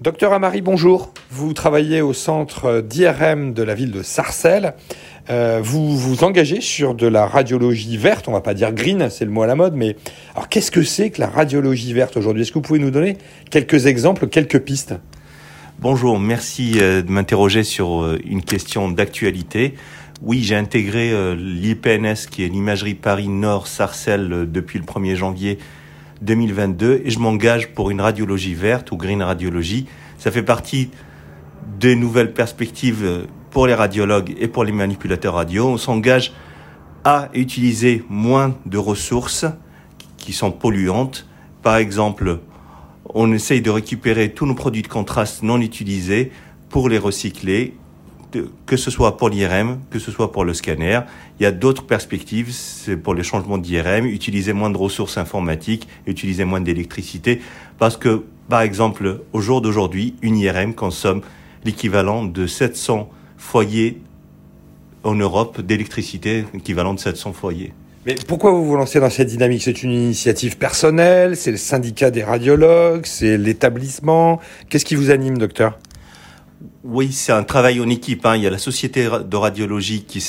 Docteur Amari, bonjour. Vous travaillez au centre d'IRM de la ville de Sarcelles. Euh, vous vous engagez sur de la radiologie verte, on va pas dire green, c'est le mot à la mode, mais qu'est-ce que c'est que la radiologie verte aujourd'hui? Est-ce que vous pouvez nous donner quelques exemples, quelques pistes? Bonjour, merci euh, de m'interroger sur euh, une question d'actualité. Oui, j'ai intégré l'IPNS, qui est l'imagerie Paris Nord Sarcelles, depuis le 1er janvier 2022 et je m'engage pour une radiologie verte ou green radiologie. Ça fait partie des nouvelles perspectives pour les radiologues et pour les manipulateurs radio. On s'engage à utiliser moins de ressources qui sont polluantes. Par exemple, on essaye de récupérer tous nos produits de contraste non utilisés pour les recycler que ce soit pour l'IRM, que ce soit pour le scanner. Il y a d'autres perspectives, c'est pour les changements d'IRM, utiliser moins de ressources informatiques, utiliser moins d'électricité, parce que, par exemple, au jour d'aujourd'hui, une IRM consomme l'équivalent de 700 foyers en Europe d'électricité, équivalent de 700 foyers. Mais pourquoi vous vous lancez dans cette dynamique? C'est une initiative personnelle C'est le syndicat des radiologues C'est l'établissement Qu'est-ce qui vous anime, docteur? Oui, c'est un travail en équipe. Hein. Il y a la société de radiologie qui,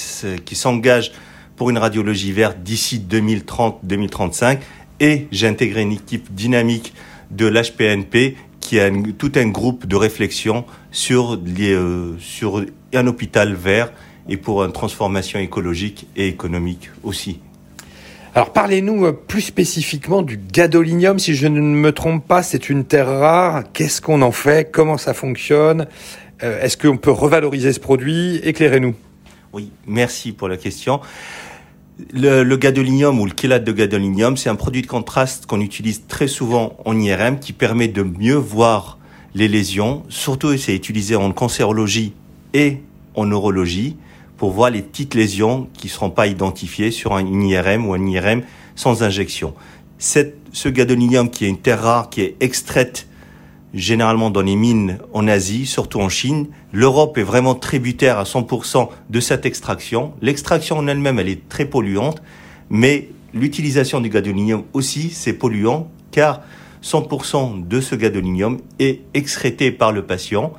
s'engage pour une radiologie verte d'ici 2030-2035 et j'ai intégré une équipe dynamique de l'HPNP qui a tout un groupe de réflexion sur, euh, sur un hôpital vert et pour une transformation écologique et économique aussi. Alors parlez-nous euh, plus spécifiquement du gadolinium. Si je ne me trompe pas, c'est une terre rare. Qu'est-ce qu'on en fait? Comment ça fonctionne? Est-ce qu'on peut revaloriser ce produit? Éclairez-nous. Oui, merci pour la question. Le, gadolinium ou le chélate de gadolinium, c'est un produit de contraste qu'on utilise très souvent en IRM qui permet de mieux voir les lésions. Surtout, c'est utilisé en cancérologie et en neurologie pour voir les petites lésions qui ne seront pas identifiées sur un IRM ou un IRM sans injection. Ce gadolinium qui est une terre rare, qui est extraite généralement dans les mines en Asie, surtout en Chine, l'Europe est vraiment tributaire à 100% de cette extraction. L'extraction en elle-même, elle est très polluante, mais l'utilisation du gadolinium aussi, c'est polluant, car 100% de ce gadolinium est excrété par le patient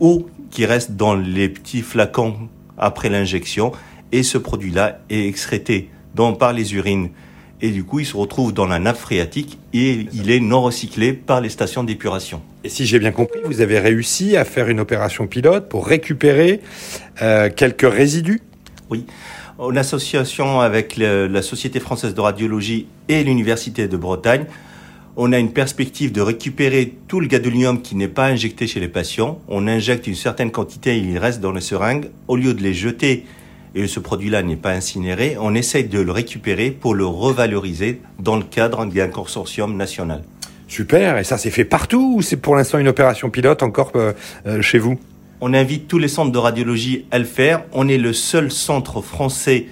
ou qui reste dans les petits flacons après l'injection et ce produit-là est excrété donc par les urines et du coup il se retrouve dans la nappe phréatique et il est non recyclé par les stations d'épuration. Et si j'ai bien compris, vous avez réussi à faire une opération pilote pour récupérer euh, quelques résidus? Oui. En association avec la Société française de radiologie et l'Université de Bretagne, on a une perspective de récupérer tout le gadolinium qui n'est pas injecté chez les patients. On injecte une certaine quantité, il reste dans les seringues. Au lieu de les jeter, et ce produit-là n'est pas incinéré, on essaye de le récupérer pour le revaloriser dans le cadre d'un consortium national. Super, et ça c'est fait partout ou c'est pour l'instant une opération pilote encore euh, euh, chez vous? On invite tous les centres de radiologie à le faire. On est le seul centre français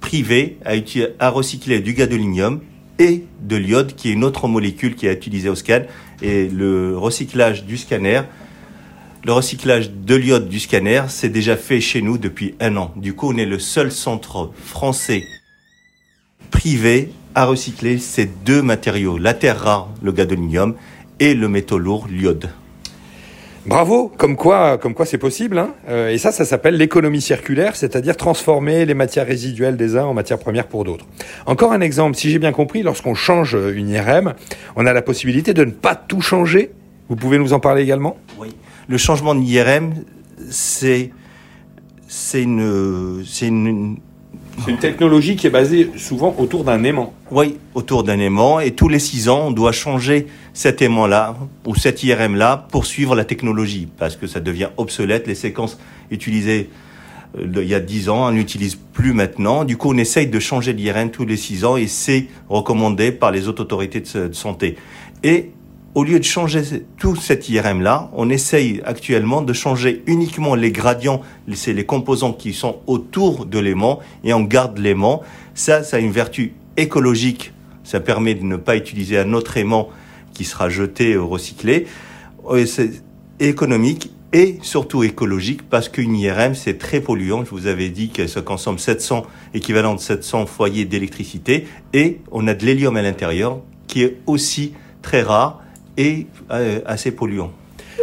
privé à, à recycler du gadolinium et de l'iode, qui est une autre molécule qui est utilisée au scan. Et le recyclage du scanner, le recyclage de l'iode du scanner, c'est déjà fait chez nous depuis un an. Du coup, on est le seul centre français privé à recycler ces deux matériaux, la terre rare, le gadolinium, et le métaux lourd, l'iode. Bravo, comme quoi, c'est possible. Hein euh, et ça, ça s'appelle l'économie circulaire, c'est-à-dire transformer les matières résiduelles des uns en matières premières pour d'autres. Encore un exemple, si j'ai bien compris, lorsqu'on change une IRM, on a la possibilité de ne pas tout changer. Vous pouvez nous en parler également? Le changement d'IRM, c'est c'est une c'est une c'est une technologie qui est basée souvent autour d'un aimant. Oui, autour d'un aimant. Et tous les six ans, on doit changer cet aimant-là ou cet IRM-là pour suivre la technologie parce que ça devient obsolète. Les séquences utilisées euh, il y a dix ans, on n'utilise plus maintenant. Du coup, on essaye de changer l'IRM tous les six ans et c'est recommandé par les autorités de santé. Et au lieu de changer tout cet IRM-là, on essaye actuellement de changer uniquement les gradients, c'est les composants qui sont autour de l'aimant, et on garde l'aimant. Ça, ça a une vertu écologique. Ça permet de ne pas utiliser un autre aimant qui sera jeté ou recyclé. C'est économique et surtout écologique parce qu'une IRM, c'est très polluant. Je vous avais dit qu'elle se consomme 700, équivalent de 700 foyers d'électricité. Et on a de l'hélium à l'intérieur qui est aussi très rare et euh, assez polluant.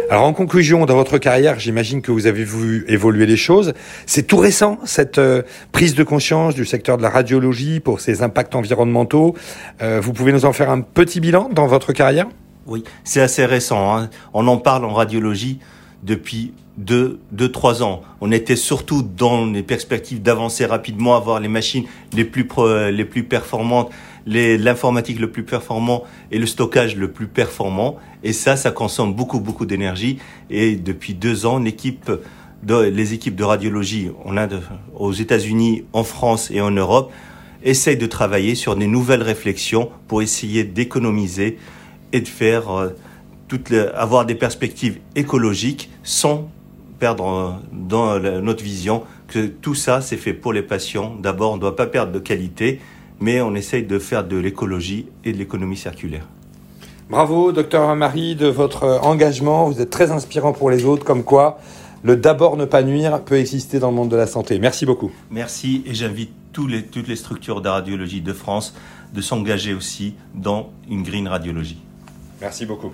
Alors en conclusion, dans votre carrière, j'imagine que vous avez vu évoluer les choses. C'est tout récent, cette euh, prise de conscience du secteur de la radiologie pour ses impacts environnementaux. Euh, vous pouvez nous en faire un petit bilan dans votre carrière? Oui, c'est assez récent. Hein. On en parle en radiologie depuis deux, deux, trois ans. On était surtout dans les perspectives d'avancer rapidement, avoir les machines les plus, les plus performantes, l'informatique le plus performant et le stockage le plus performant. Et ça, ça consomme beaucoup, beaucoup d'énergie. Et depuis deux ans, les équipes de radiologie on a aux États-Unis, en France et en Europe essayent de travailler sur des nouvelles réflexions pour essayer d'économiser et de faire euh, toutes avoir des perspectives écologiques sans perdre euh, dans notre vision que tout ça c'est fait pour les patients. D'abord, on ne doit pas perdre de qualité, mais on essaye de faire de l'écologie et de l'économie circulaire. Bravo, docteur Marie, de votre engagement. Vous êtes très inspirant pour les autres, comme quoi le d'abord ne pas nuire peut exister dans le monde de la santé. Merci beaucoup. Merci et j'invite les, toutes les structures de radiologie de France de s'engager aussi dans une green radiologie. Merci beaucoup.